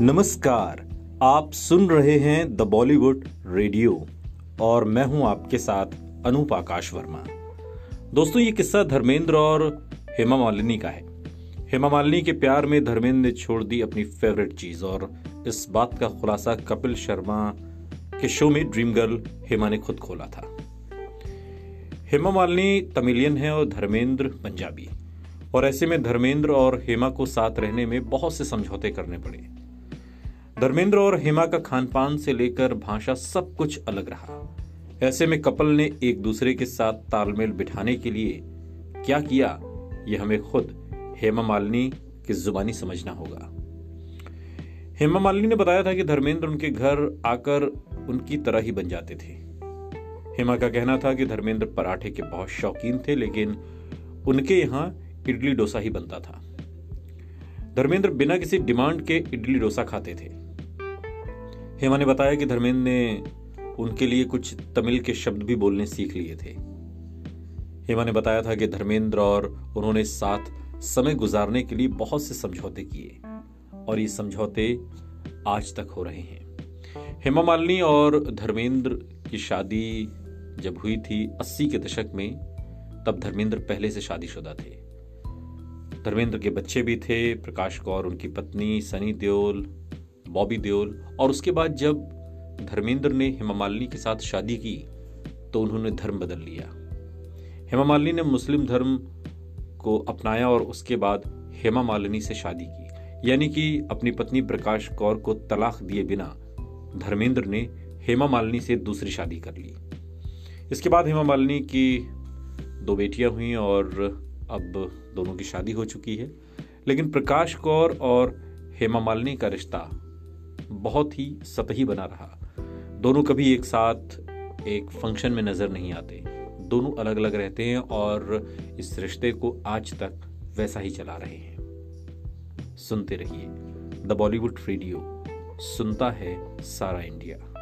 नमस्कार, आप सुन रहे हैं द बॉलीवुड रेडियो और मैं हूँ आपके साथ अनूप आकाश वर्मा। दोस्तों, ये किस्सा धर्मेंद्र और हेमा मालिनी का है। हेमा मालिनी के प्यार में धर्मेंद्र ने छोड़ दी अपनी फेवरेट चीज़ और इस बात का खुलासा कपिल शर्मा के शो में ड्रीम गर्ल हेमा ने खुद खोला था। हेमा मालिनी तमिलियन है और धर्मेंद्र पंजाबी। और ऐसे में धर्मेंद्र और हेमा को साथ रहने में बहुत से समझौते करने पड़े। धर्मेंद्र और हेमा का खान पान से लेकर भाषा सब कुछ अलग रहा। ऐसे में कपल ने एक दूसरे के साथ तालमेल बिठाने के लिए क्या किया, यह हमें खुद हेमा मालिनी की जुबानी समझना होगा। हेमा मालिनी ने बताया था कि धर्मेंद्र उनके घर आकर उनकी तरह ही बन जाते थे। हेमा का कहना था कि धर्मेंद्र पराठे के बहुत शौकीन थे, लेकिन उनके यहाँ इडली डोसा ही बनता था। धर्मेंद्र बिना किसी डिमांड के इडली डोसा खाते थे। हेमा ने बताया कि धर्मेंद्र ने उनके लिए कुछ तमिल के शब्द भी बोलने सीख लिए थे। हेमा ने बताया था कि धर्मेंद्र और उन्होंने साथ समय गुजारने के लिए बहुत से समझौते किए और ये समझौते आज तक हो रहे हैं। हेमा मालिनी और धर्मेंद्र की शादी जब हुई थी अस्सी के दशक में, तब धर्मेंद्र पहले से शादीशुदा थे। धर्मेंद्र के बच्चे भी थे, प्रकाश कौर उनकी पत्नी, सनी देओल बॉबी देओल और उसके बाद जब धर्मेंद्र ने हेमा मालिनी के साथ शादी की तो उन्होंने धर्म बदल लिया। हेमा मालिनी ने मुस्लिम धर्म को अपनाया और उसके बाद हेमा मालिनी से शादी की। यानी कि अपनी पत्नी प्रकाश कौर को तलाक दिए बिना धर्मेंद्र ने हेमा मालिनी से दूसरी शादी कर ली। इसके बाद हेमा मालिनी की दो बेटियाँ हुई और अब दोनों की शादी हो चुकी है। लेकिन प्रकाश कौर और हेमा मालिनी का रिश्ता बहुत ही सतही बना रहा। दोनों कभी एक साथ एक फ़ंक्शन में नज़र नहीं आते। दोनों अलग अलग रहते हैं और इस रिश्ते को आज तक वैसा ही चला रहे हैं। सुनते रहिए द बॉलीवुड रेडियो, सुनता है सारा इंडिया।